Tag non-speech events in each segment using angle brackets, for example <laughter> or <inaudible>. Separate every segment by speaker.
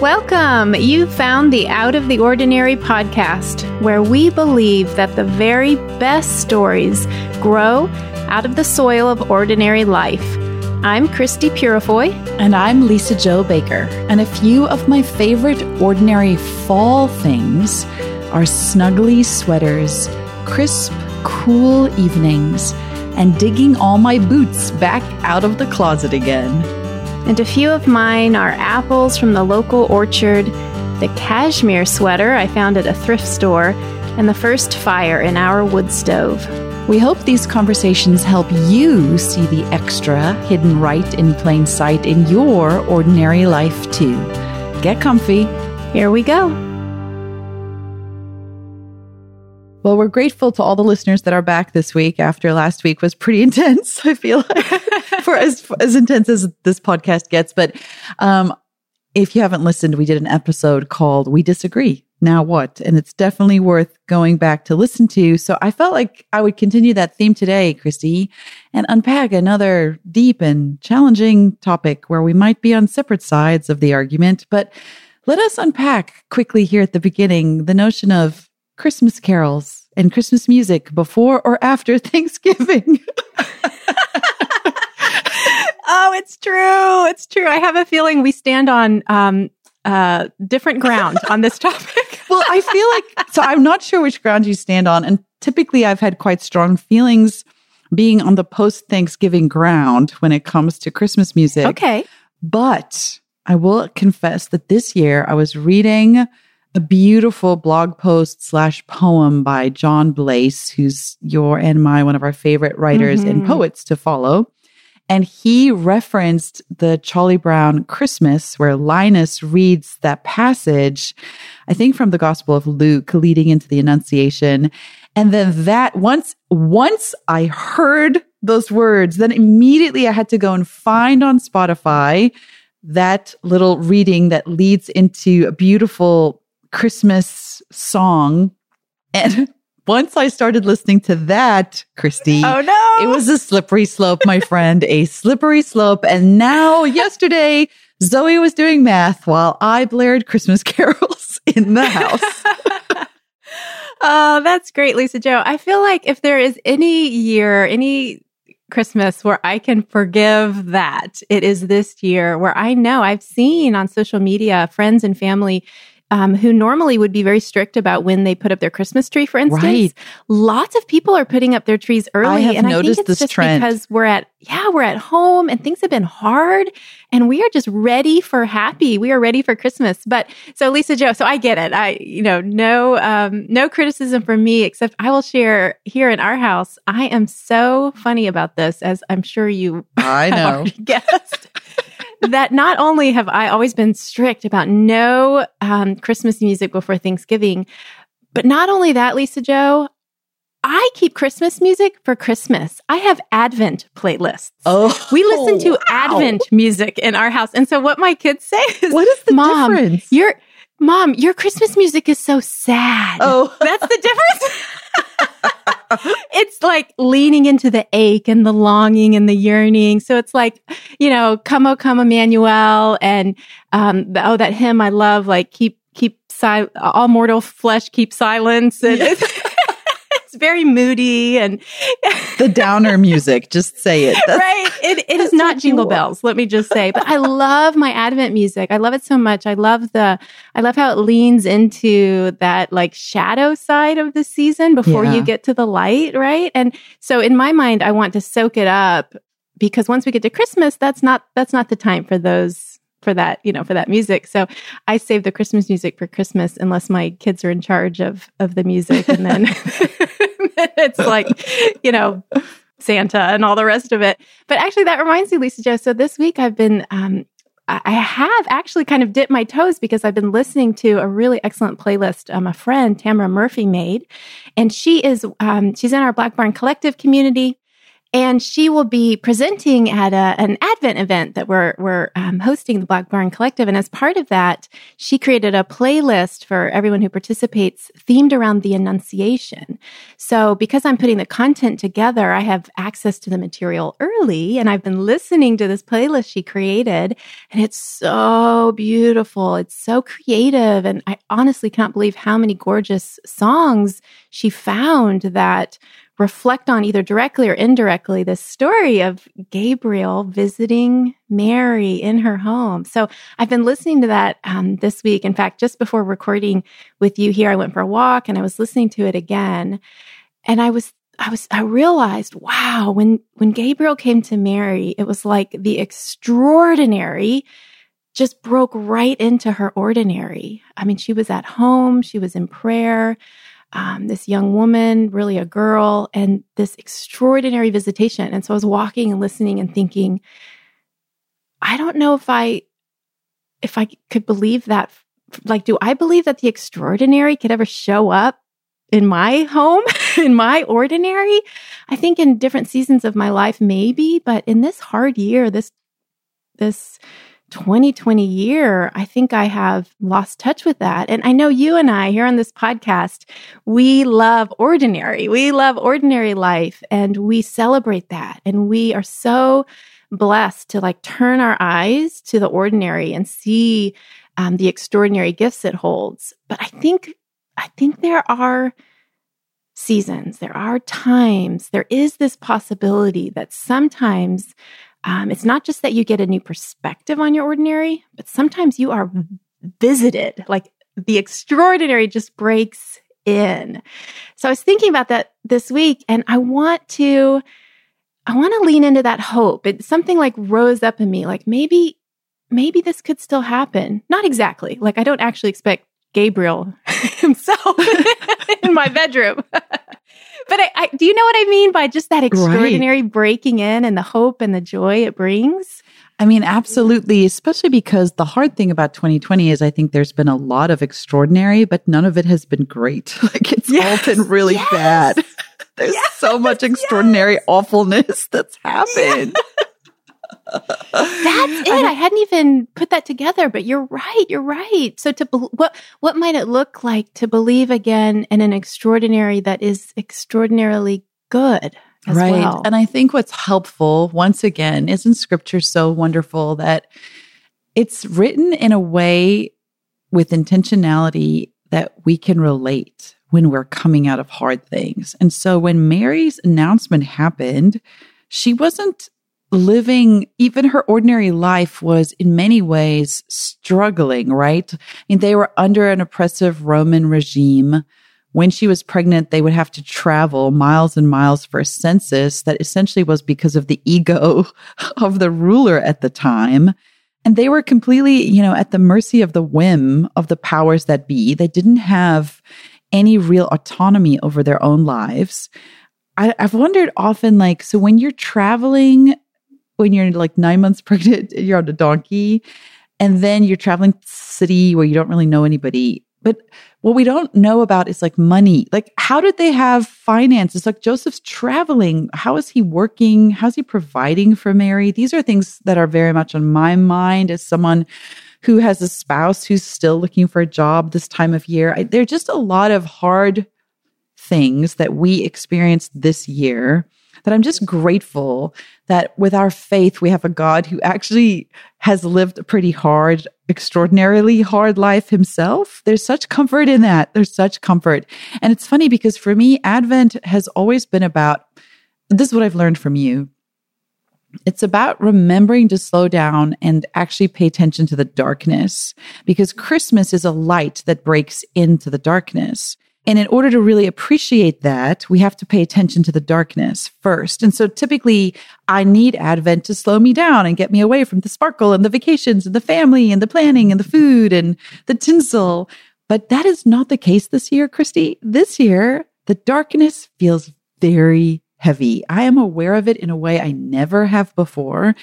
Speaker 1: Welcome! You found the Out of the Ordinary podcast, where we believe that the very best stories grow out of the soil of ordinary life. I'm Christy Purifoy.
Speaker 2: And I'm Lisa Jo Baker. And a few of my favorite ordinary fall things are snuggly sweaters, crisp, cool evenings, and digging all my boots back out of the closet again.
Speaker 1: And a few of mine are apples from the local orchard, the cashmere sweater I found at a thrift store, and the first fire in our wood stove.
Speaker 2: We hope these conversations help you see the extra hidden right in plain sight in your ordinary life, too. Get comfy.
Speaker 1: Here we go.
Speaker 2: Well, we're grateful to all the listeners that are back this week after last week was pretty <laughs> intense. I feel like for as, as intense as this podcast gets. But, um, if you haven't listened, we did an episode called We Disagree. Now what? And it's definitely worth going back to listen to. So I felt like I would continue that theme today, Christy, and unpack another deep and challenging topic where we might be on separate sides of the argument. But let us unpack quickly here at the beginning the notion of Christmas carols and Christmas music before or after <laughs> Thanksgiving. <laughs>
Speaker 1: oh, it's true. It's true. I have a feeling we stand on um, uh, different ground on this topic. <laughs>
Speaker 2: well, I feel like, so I'm not sure which ground you stand on. And typically I've had quite strong feelings being on the post Thanksgiving ground when it comes to Christmas music.
Speaker 1: Okay.
Speaker 2: But I will confess that this year I was reading a beautiful blog post slash poem by John Blase, who's your and my one of our favorite writers mm-hmm. and poets to follow. And he referenced the Charlie Brown Christmas, where Linus reads that passage, I think from the Gospel of Luke, leading into the Annunciation. And then that once, once I heard those words, then immediately I had to go and find on Spotify that little reading that leads into a beautiful Christmas song. And once I started listening to that, Christy,
Speaker 1: oh no,
Speaker 2: it was a slippery slope, my <laughs> friend, a slippery slope. And now, yesterday, Zoe was doing math while I blared Christmas <laughs> carols in the house. <laughs>
Speaker 1: oh, that's great, Lisa-Jo. I feel like if there is any year, any Christmas where I can forgive that, it is this year where I know I've seen on social media friends and family um, who normally would be very strict about when they put up their Christmas tree, for instance. Right. Lots of people are putting up their trees early.
Speaker 2: I have
Speaker 1: and
Speaker 2: noticed
Speaker 1: I think
Speaker 2: it's
Speaker 1: just
Speaker 2: trend.
Speaker 1: because we're at, yeah, we're at home and things have been hard and we are just ready for happy. We are ready for Christmas. But so Lisa-Jo, so I get it. I, you know, no, um, no criticism from me, except I will share here in our house. I am so funny about this, as I'm sure you
Speaker 2: I <laughs> know.
Speaker 1: guessed that not only have I always been strict about no um, Christmas music before Thanksgiving, but not only that, Lisa-Jo, I keep Christmas music for Christmas. I have Advent playlists.
Speaker 2: Oh,
Speaker 1: we listen to
Speaker 2: wow.
Speaker 1: Advent music in our house. And so what my kids say is,
Speaker 2: what is the
Speaker 1: Mom,
Speaker 2: difference?
Speaker 1: Your Mom, your Christmas music is so sad.
Speaker 2: Oh, <laughs>
Speaker 1: that's the difference. <laughs> it's like leaning into the ache and the longing and the yearning. So it's like, you know, come, oh, come, Emmanuel. And, um, the, oh, that hymn I love, like keep, keep silent, all mortal flesh, keep silence. And yeah. It's, very moody and
Speaker 2: the downer music. Just say it. <laughs>
Speaker 1: That's, right. It, it is not jingle bells. Let me just say, but I <laughs> love my Advent music. I love it so much. I love the, I love how it leans into that like shadow side of the season before yeah. you get to the light. Right. And so in my mind, I want to soak it up because once we get to Christmas, that's not, that's not the time for those for that, you know, for that music. So I save the Christmas music for Christmas unless my kids are in charge of of the music and then <laughs> <laughs> it's like, you know, Santa and all the rest of it. But actually that reminds me, Lisa-Jo. So this week I've been um I have actually kind of dipped my toes because I've been listening to a really excellent playlist um, a friend, Tamara Murphy, made. And she is, um, she's in our Black Barn Collective community. And she will be presenting at a, an Advent event that we're, we're um, hosting the Black Barn Collective. And as part of that, she created a playlist for everyone who participates themed around the Annunciation. So because I'm putting the content together, I have access to the material early and I've been listening to this playlist she created and it's so beautiful. It's so creative. And I honestly can't believe how many gorgeous songs she found that reflect on either directly or indirectly this story of Gabriel visiting Mary in her home. So I've been listening to that um, this week. In fact, just before recording with you here, I went for a walk and I was listening to it again. And I was I was I realized, wow, when when Gabriel came to Mary, it was like the extraordinary just broke right into her ordinary. I mean, she was at home, she was in prayer um, this young woman, really a girl, and this extraordinary visitation. And so I was walking and listening and thinking, I don't know if I if I could believe that. Like, do I believe that the extraordinary could ever show up in my home, <laughs> in my ordinary? I think in different seasons of my life, maybe, but in this hard year, this this 2020 year, I think I have lost touch with that. And I know you and I here on this podcast, we love ordinary. We love ordinary life and we celebrate that. And we are so blessed to like turn our eyes to the ordinary and see um, the extraordinary gifts it holds. But I think, I think there are seasons, there are times, there is this possibility that sometimes um, it's not just that you get a new perspective on your ordinary, but sometimes you are visited, like the extraordinary just breaks in. So I was thinking about that this week and I want to I want to lean into that hope. It's something like rose up in me like maybe maybe this could still happen. Not exactly. Like I don't actually expect Gabriel <laughs> himself <laughs> in my bedroom. <laughs> but I, I, do you know what I mean by just that extraordinary right. breaking in and the hope and the joy it brings?
Speaker 2: I mean, absolutely, especially because the hard thing about 2020 is I think there's been a lot of extraordinary, but none of it has been great. Like it's yes, all been really yes, bad. There's yes, so much extraordinary awfulness that's happened.
Speaker 1: That's it. I, hadn't even put that together, but you're right. You're right. So to be- what what might it look like to believe again in an extraordinary that is extraordinarily good? right. Well?
Speaker 2: And I think what's helpful once again isn't scripture so wonderful that it's written in a way with intentionality that we can relate when we're coming out of hard things. And so when Mary's announcement happened, she wasn't living even her ordinary life was in many ways struggling, right? I mean, they were under an oppressive Roman regime. When she was pregnant, they would have to travel miles and miles for a census that essentially was because of the ego <laughs> of the ruler at the time. And they were completely, you know, at the mercy of the whim of the powers that be. They didn't have any real autonomy over their own lives. I, have wondered often, like, so when you're traveling when you're like nine months <laughs> pregnant, you're on a donkey, and then you're traveling city where you don't really know anybody. But what we don't know about is like money. Like, how did they have finances? Like, Joseph's traveling. How is he working? How's he providing for Mary? These are things that are very much on my mind as someone who has a spouse who's still looking for a job this time of year. I, there are just a lot of hard things that we experienced this year that I'm just grateful that with our faith, we have a God who actually has lived a pretty hard, extraordinarily hard life himself. There's such comfort in that. There's such comfort. And it's funny because for me, Advent has always been about this is what I've learned from you. It's about remembering to slow down and actually pay attention to the darkness because Christmas is a light that breaks into the darkness. And in order to really appreciate that, we have to pay attention to the darkness first. And so typically I need Advent to slow me down and get me away from the sparkle and the vacations and the family and the planning and the food and the tinsel. But that is not the case this year, Christy. This year, the darkness feels very heavy. I am aware of it in a way I never have before.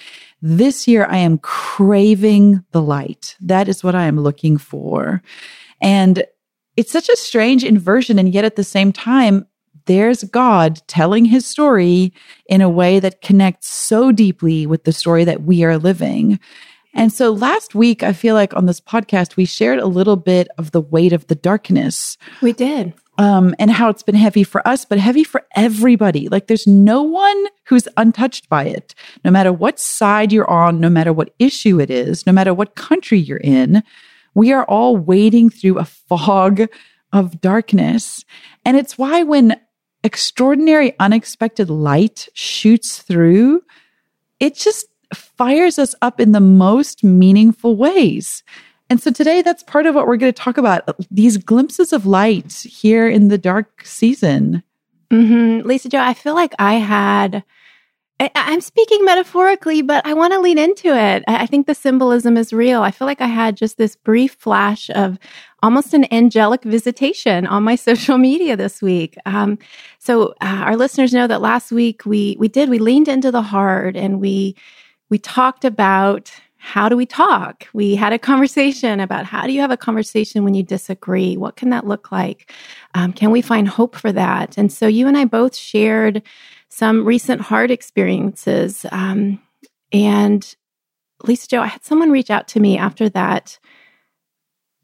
Speaker 2: This year, I am craving the light. That is what I am looking for. And it's such a strange inversion. And yet at the same time, there's God telling his story in a way that connects so deeply with the story that we are living. And so last week, I feel like on this podcast, we shared a little bit of the weight of the darkness.
Speaker 1: We did.
Speaker 2: Um, and how it's been heavy for us, but heavy for everybody. Like there's no one who's untouched by it. No matter what side you're on, no matter what issue it is, no matter what country you're in, we are all wading through a fog of darkness. And it's why when extraordinary, unexpected light shoots through, it just fires us up in the most meaningful ways. And so today, that's part of what we're going to talk about these glimpses of light here in the dark season.
Speaker 1: Mm-hmm. Lisa-Jo, I feel like I had I, am speaking metaphorically, but I want to lean into it. I think the symbolism is real. I feel like I had just this brief flash of almost an angelic visitation on my <laughs> social media this week. Um, so uh, our listeners know that last week we we did we leaned into the hard and we we talked about how do we talk? We had a conversation about how do you have a conversation when you disagree? What can that look like? Um, can we find hope for that? And so you and I both shared some recent hard experiences. Um, and Lisa-Jo, I had someone reach out to me after that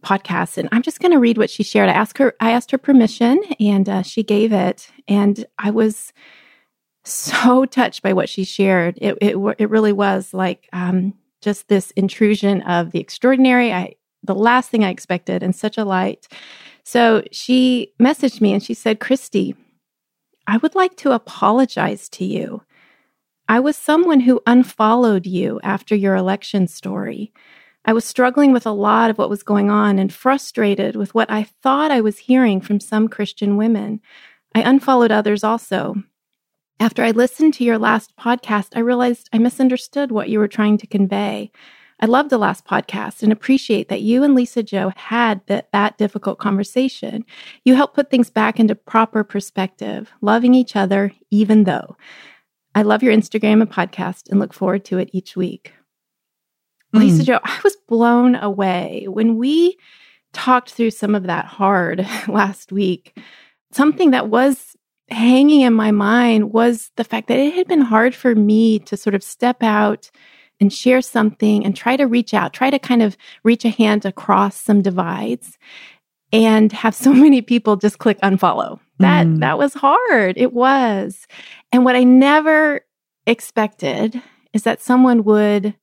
Speaker 1: podcast, and I'm just going to read what she shared. I asked her, I asked her permission, and uh, she gave it, and I was so <laughs> touched by what she shared. It it, it really was like um, just this intrusion of the extraordinary. I the last thing I expected, and such a light. So she messaged me and she said, Christy, I would like to apologize to you. I was someone who unfollowed you after your election story. I was struggling with a lot of what was going on and frustrated with what I thought I was hearing from some Christian women. I unfollowed others also. After I listened to your last podcast, I realized I misunderstood what you were trying to convey. I love the last podcast and appreciate that you and Lisa-Jo had that, that difficult conversation. You helped put things back into proper perspective, loving each other, even though. I love your Instagram and podcast and look forward to it each week. Mm. Lisa-Jo, I was blown away when we talked through some of that hard <laughs> last week. Something that was hanging in my mind was the fact that it had been hard for me to sort of step out and share something and try to reach out, try to kind of reach a hand across some divides and have so <laughs> many people just click unfollow. That mm. that was hard. It was. And what I never expected is that someone would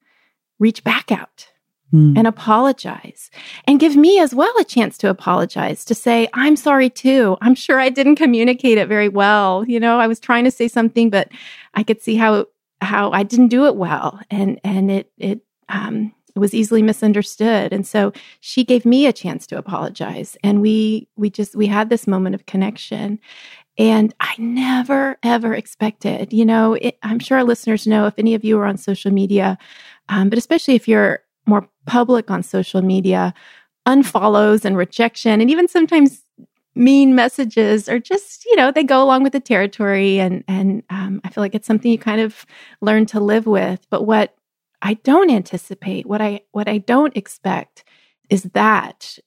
Speaker 1: reach back out mm. and apologize and give me as well a chance to apologize to say i'm sorry too i'm sure i didn't communicate it very well you know i was trying to say something but i could see how how I didn't do it well, and and it it um, was easily misunderstood. And so she gave me a chance to apologize, and we we just we had this moment of connection. And I never ever expected, you know, it, I'm sure our listeners know if any of you are on social media, um, but especially if you're more public on social media, unfollows and rejection, and even sometimes mean messages are just you know they go along with the territory and and um, i feel like it's something you kind of learn to live with. But what i don't anticipate what i what i don't expect is that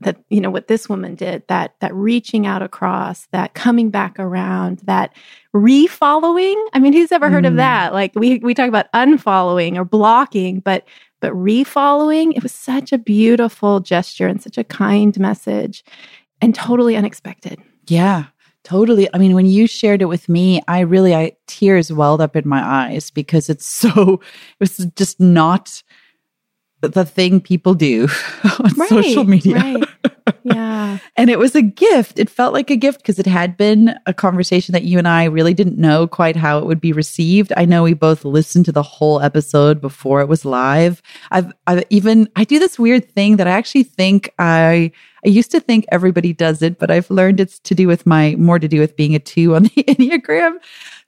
Speaker 1: that you know what this woman did that that reaching out across that coming back around that refollowing. I mean who's ever heard mm. of that? Like we we talk about unfollowing or blocking but but refollowing it was such a beautiful gesture and such a kind message and totally unexpected.
Speaker 2: Yeah, totally. I mean, when you shared it with me, I really, I tears welled up in my eyes because it's so, it was just not the thing people do <laughs> on right, social media. Right.
Speaker 1: Yeah. <laughs>
Speaker 2: and it was a gift. It felt like a gift because it had been a conversation that you and I really didn't know quite how it would be received. I know we both listened to the whole episode before it was live. I've I've even I do this weird thing that I actually think I I used to think everybody does it, but I've learned it's to do with my more to do with being a 2 on <laughs> the Enneagram.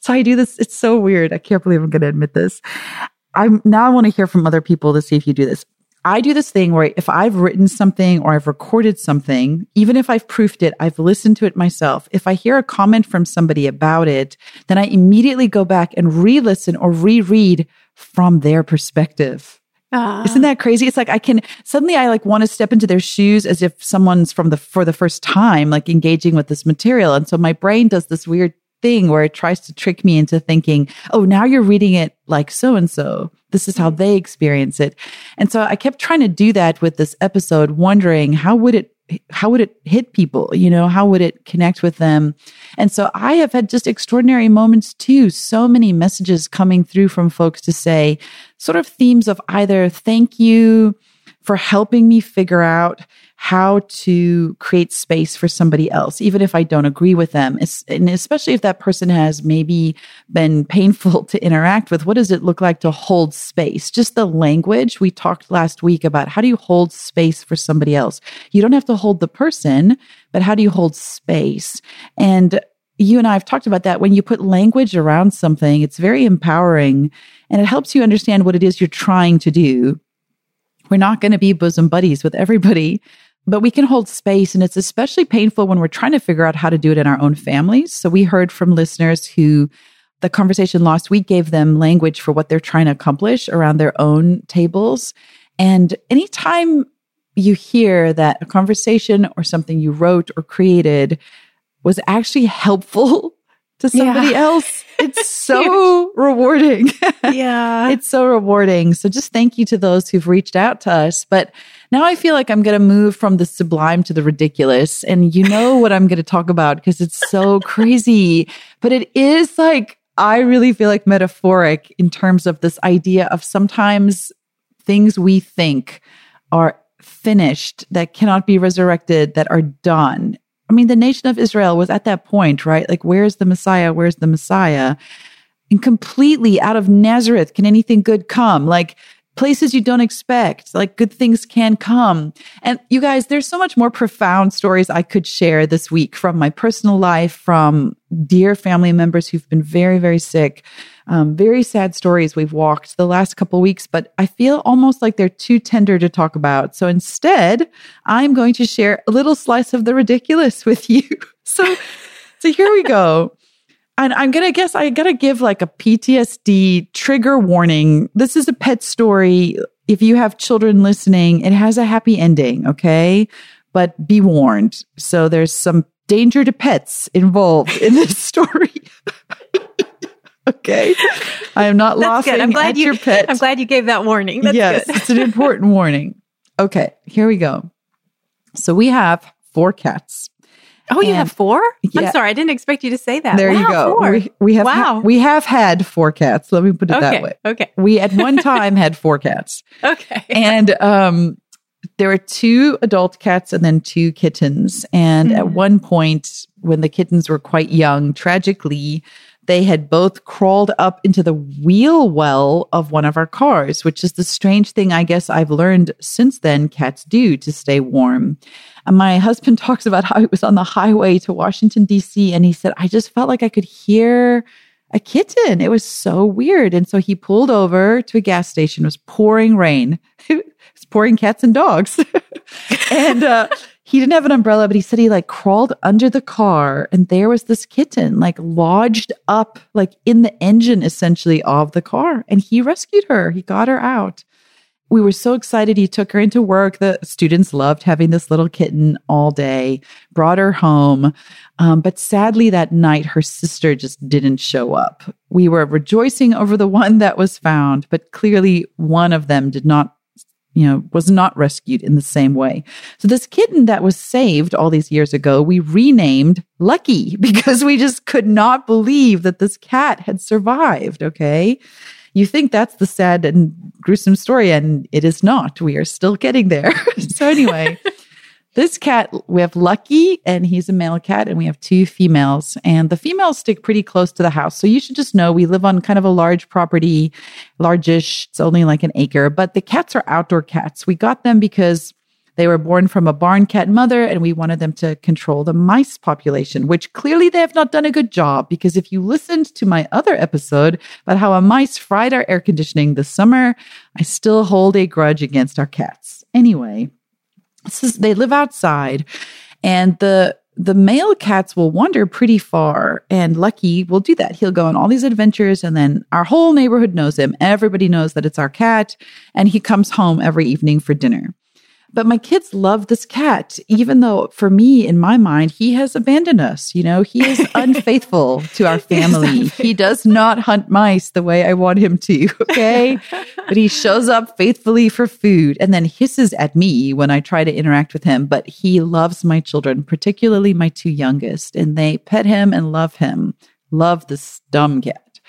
Speaker 2: So I do this it's so weird. I can't believe I'm going to admit this. I'm now I want to hear from other people to see if you do this. I do this thing where if I've written something or I've recorded something, even if I've proofed it, I've listened to it myself. If I hear a comment from somebody about it, then I immediately go back and re listen or reread from their perspective. Uh, Isn't that crazy? It's like I can suddenly I like want to step into their shoes as if someone's from the for the first time like engaging with this material. And so my brain does this weird thing where it tries to trick me into thinking, "Oh, now you're reading it like so and so. This is how mm. they experience it." And so I kept trying to do that with this episode wondering how would it how would it hit people? You know, how would it connect with them? And so I have had just extraordinary moments too. So many messages coming through from folks to say sort of themes of either thank you for helping me figure out how to create space for somebody else, even if I don't agree with them. And especially if that person has maybe been <laughs> painful to interact with, what does it look like to hold space? Just the language. We talked last week about how do you hold space for somebody else? You don't have to hold the person, but how do you hold space? And you and I have talked about that. When you put language around something, it's very empowering and it helps you understand what it is you're trying to do. We're not going to be bosom buddies with everybody, but we can hold space. And it's especially painful when we're trying to figure out how to do it in our own families. So we heard from listeners who the conversation last week gave them language for what they're trying to accomplish around their own tables. And anytime you hear that a conversation or something you wrote or created was actually <laughs> helpful to somebody yeah. else, it's <laughs> so rewarding. <laughs>
Speaker 1: yeah.
Speaker 2: It's so rewarding. So just thank you to those who've reached out to us. But now I feel like I'm going to move from the sublime to the ridiculous. And you know <laughs> what I'm going to talk about because it's so crazy. But it is like, I really feel like metaphoric in terms of this idea of sometimes things we think are finished, that cannot be resurrected, that are done. I mean, the nation of Israel was at that point, right? Like, where's the Messiah? Where's the Messiah? And completely out of Nazareth, can anything good come? Like, places you don't expect, like good things can come. And you guys, there's so much more profound stories I could share this week from my personal life, from dear family members who've been very, very sick. Um, very sad stories we've walked the last couple weeks, but I feel almost like they're too tender to talk about. So instead, I'm going to share a little slice of the ridiculous with you. <laughs> so, so here we go and I'm going to guess I got to give like a PTSD trigger warning. This is a pet story. If you have children listening, it has a happy ending, okay? But be warned. So there's some danger to pets involved in this <laughs> story. <laughs> okay. I am not That's laughing good. I'm glad at
Speaker 1: you,
Speaker 2: your pet.
Speaker 1: I'm glad you gave that warning. That's
Speaker 2: yes,
Speaker 1: good.
Speaker 2: it's an important <laughs> warning. Okay, here we go. So we have four cats.
Speaker 1: Oh, you have four? Yeah. I'm sorry, I didn't expect you to say that.
Speaker 2: There
Speaker 1: wow,
Speaker 2: you go. We, we, have wow. Ha- we have had four cats. Let me put it
Speaker 1: okay,
Speaker 2: that way.
Speaker 1: Okay.
Speaker 2: We at <laughs> one time had four cats.
Speaker 1: Okay.
Speaker 2: And um, there were two adult cats and then two kittens. And mm. at one point, when the kittens were quite young, tragically, they had both crawled up into the wheel well of one of our cars, which is the strange thing I guess I've learned since then cats do to stay warm. And my husband <laughs> talks about how he was on the highway to Washington, D.C., and he said, I just felt like I could hear a kitten. It was so weird. And so he pulled over to a gas station. It was pouring rain. <laughs> it was pouring cats and dogs. <laughs> and uh, he didn't have an umbrella, but he said he like crawled under the car and there was this kitten like lodged up like in the engine essentially of the car. And he rescued her. He got her out. We were so excited. He took her into work. The students loved having this little kitten all day, brought her home. Um, but sadly, that night, her sister just didn't show up. We were rejoicing over the one that was found, but clearly one of them did not you know, was not rescued in the same way. So this kitten that was saved all these years ago, we renamed Lucky <laughs> because we just could not believe that this cat had survived. Okay. You think that's the sad and gruesome story, and it is not. We are still getting there. <laughs> so anyway, <laughs> this cat, we have Lucky, and he's a male cat, and we have two females. And the females stick pretty close to the house. So you should just know we live on kind of a large property, largish. It's only like an acre, but the cats are outdoor cats. We got them because they were born from a barn cat mother, and we wanted them to control the mice population, which clearly they have not done a good job. Because if you listened to my other episode about how a mice fried our air conditioning this summer, I still hold a grudge against our cats. Anyway, is, they live outside and the the male cats will wander pretty far, and Lucky will do that. He'll go on all these adventures, and then our whole neighborhood knows him. Everybody knows that it's our cat, and he comes home every evening for dinner. But my kids love this cat, even though for me, in my mind, he has abandoned us. You know, he is <laughs> unfaithful to our family. He does not hunt mice the way I want him to. Okay. but he shows up faithfully for food and then hisses at me when I try to interact with him. But he loves my children, particularly my two youngest, and they pet him and love him. Love this dumb cat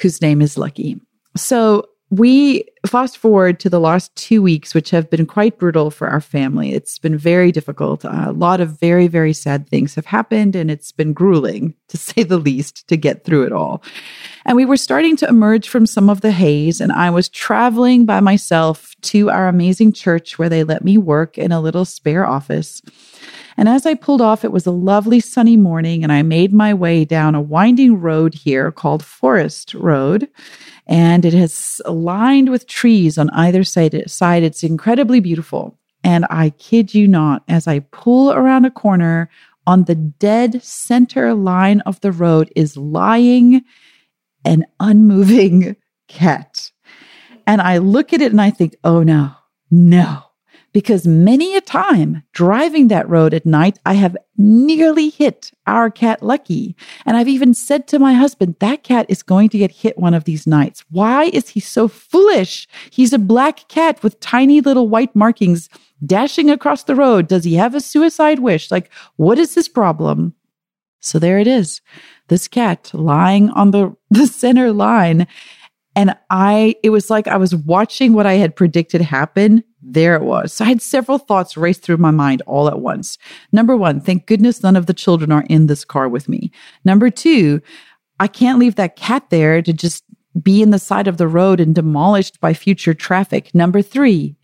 Speaker 2: whose name is Lucky. So we fast forward to the last two weeks, which have been quite brutal for our family. It's been very difficult. A lot of very, very sad things have happened, and it's been grueling, to <laughs> say the least, to get through it all. And we were starting to emerge from some of the haze, and I was traveling by myself to our amazing church where they let me work in a little spare office. And as I pulled off, it was a lovely sunny morning, and I made my way down a winding road here called Forest Road and it is lined with trees on either side. side. It's incredibly beautiful. And I kid you not, as I pull around a corner on the dead center line of the road is lying an unmoving <laughs> cat. And I look at it and I think, oh no, no, because many a time driving that road at night, I have nearly hit our cat Lucky. And I've even said to my husband, that cat is going to get hit one of these nights. Why is he so foolish? He's a black cat with tiny little white markings dashing across the road. Does he have a suicide wish? Like, what is his problem? So there it is. This cat lying on the, <laughs> the center line. And I, it was like I was watching what I had predicted happen there it was. So I had several thoughts race through my mind all at once. Number one, thank goodness none of the children are in this car with me. Number two, I can't leave that cat there to just be in the side of the road and demolished by future traffic. Number three,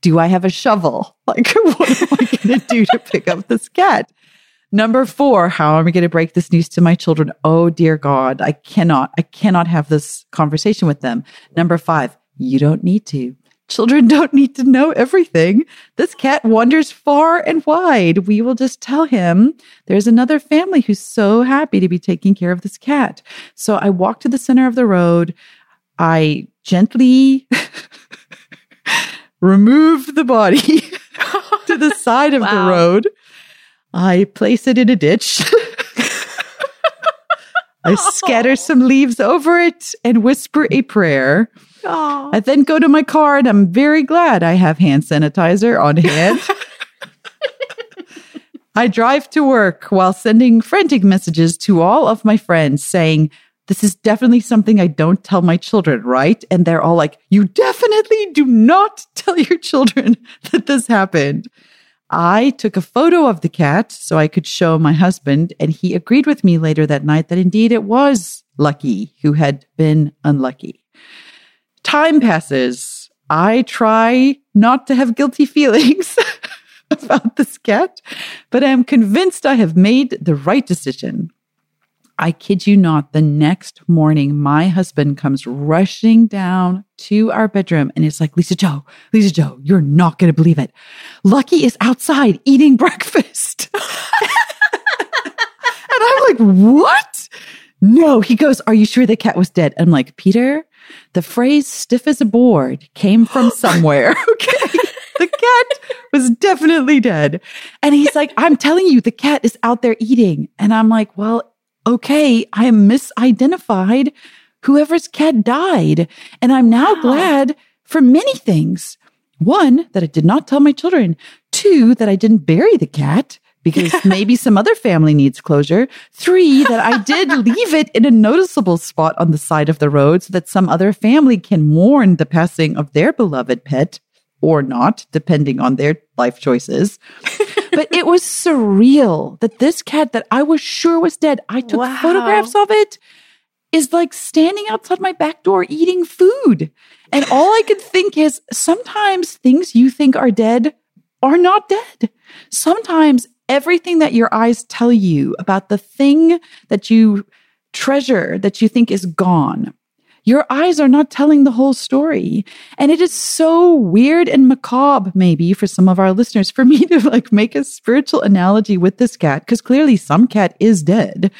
Speaker 2: do I have a shovel? <laughs> Like, what am I <laughs> going to do to pick up this cat? Number four, how am I going to break this news to my children? Oh, dear God, I cannot, I cannot have this conversation with them. Number five, you don't need to. Children don't need to know everything. This cat wanders far and wide. We will just tell him there's another family who's so happy to be taking care of this cat. So I walk to the center of the road. I gently <laughs> remove the body <laughs> to the side of wow. the road. I place it in a ditch. <laughs> I scatter some leaves over it and whisper a prayer. Aww. I then go to my car and I'm very glad I have hand sanitizer on hand. <laughs> I drive to work while sending frantic messages to all of my friends saying, This is definitely something I don't tell my children, right? And they're all like, You definitely do not tell your children <laughs> that this happened. I took a photo of the cat so I could show my husband, and he agreed with me later that night that indeed it was Lucky who had been unlucky. Time passes. I try not to have guilty <laughs> feelings about this cat, but I am convinced I have made the right decision. I kid you not, the next morning, my husband comes rushing down to our bedroom and is like, Lisa-Jo, Lisa Joe, you're not going to believe it. Lucky is outside eating <laughs> breakfast. <laughs> and I'm like, what? No, he goes, Are you sure the cat was dead? I'm like, Peter, the phrase stiff as a board came from <gasps> somewhere. <laughs> okay. The cat was definitely dead. And he's like, I'm telling you, the cat is out there eating. And I'm like, well, okay, I am misidentified. Whoever's cat died. And I'm now wow. glad for many things. One, that I did not tell my children. Two, that I didn't bury the cat because <laughs> maybe some other family needs closure. Three, that I did <laughs> leave it in a noticeable spot on the side of the road so that some other family can mourn the passing of their beloved pet or not, depending on their life choices. <laughs> but it was surreal that this cat that I was sure was dead, I took wow. photographs of it, is like standing outside my back door eating food. And all I could think is sometimes things you think are dead are not dead. Sometimes everything that your eyes tell you about the thing that you treasure that you think is gone. your eyes are not telling the whole story. And it is so weird and macabre, maybe for some of our listeners, for <laughs> me to like make a spiritual analogy with this cat, because clearly some cat is dead.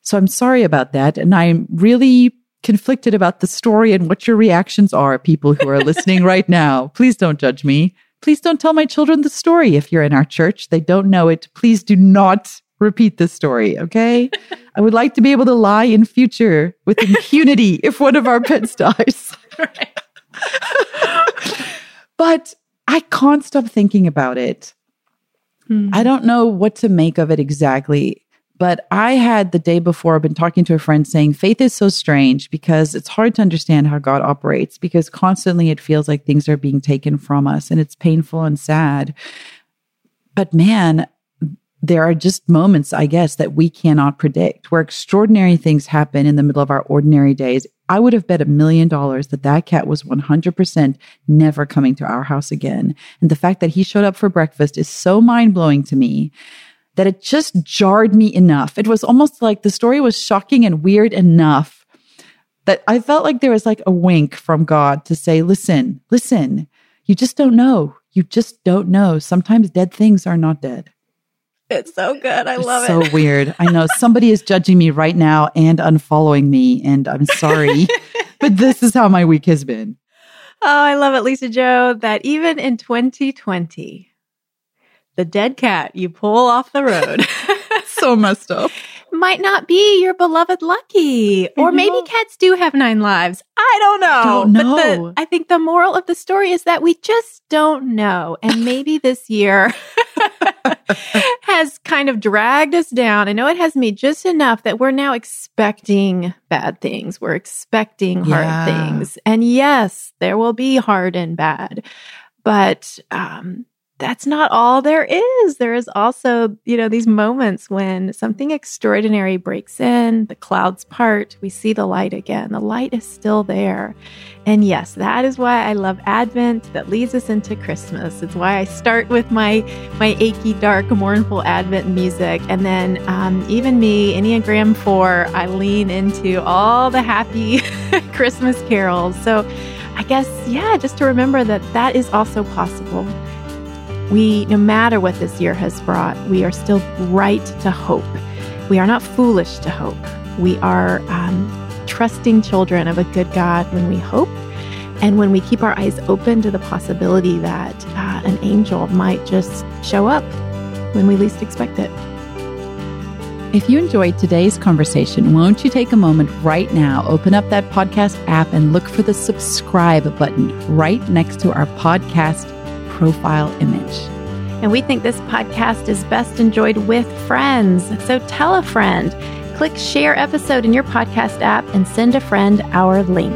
Speaker 2: So I'm sorry about that. And I'm really conflicted about the story and what your reactions are, people who are listening <laughs> right now. Please don't judge me. Please don't tell my children the story if you're in our church. They don't know it. Please do not repeat this story, okay? <laughs> I would like to be able to lie in future with impunity <laughs> if one of our pets <laughs> dies. but I can't stop thinking about it. Hmm. I don't know what to make of it exactly. But I had the day before been talking to a friend saying faith is so strange because it's hard to understand how God operates because constantly it feels like things are being taken from us and it's painful and sad. But man, there are just moments, I guess, that we cannot predict where extraordinary things happen in the middle of our ordinary days. I would have bet a million dollars that that cat was 100% never coming to our house again. And the fact that he showed up for breakfast is so mind blowing to me that it just jarred me enough. It was almost like the story was shocking and weird enough that I felt like there was like a wink from God to say, listen, listen, you just don't know. You just don't know. Sometimes dead things are not dead.
Speaker 1: It's so good. I love
Speaker 2: so
Speaker 1: it.
Speaker 2: So <laughs> weird. I know somebody is judging me right now and unfollowing me, and I'm sorry, <laughs> but this is how my week has been.
Speaker 1: Oh, I love it, Lisa-Jo, that even in 2020, the dead cat you pull off the road. <laughs>
Speaker 2: so messed up
Speaker 1: might not be your beloved Lucky. Or maybe cats do have nine lives. I don't know.
Speaker 2: Don't know.
Speaker 1: But the, I think the moral of the story is that we just don't know. And maybe this year <laughs> has kind of dragged us down. I know it has me just enough that we're now expecting bad things. We're expecting hard yeah. things. And yes, there will be hard and bad. But um, that's not all there is. There is also, you know, these moments when something extraordinary breaks in, the clouds part, we see the light again. The light is still there. And yes, that is why I love Advent. That leads us into Christmas. It's why I start with my my achy, dark, mournful Advent music, and then um, even me, Enneagram Four, I lean into all the happy <laughs> Christmas carols. So, I guess yeah, just to remember that that is also possible we, no matter what this year has brought, we are still right to hope. We are not foolish to hope. We are um, trusting children of a good God when we hope and when we keep our eyes open to the possibility that uh, an angel might just show up when we least expect it.
Speaker 2: If you enjoyed today's conversation, won't you take a moment right now, open up that podcast app and look for the subscribe button right next to our podcast profile image.
Speaker 1: And we think this podcast is best enjoyed with friends. So tell a friend, click share episode in your podcast app, and send a friend our link.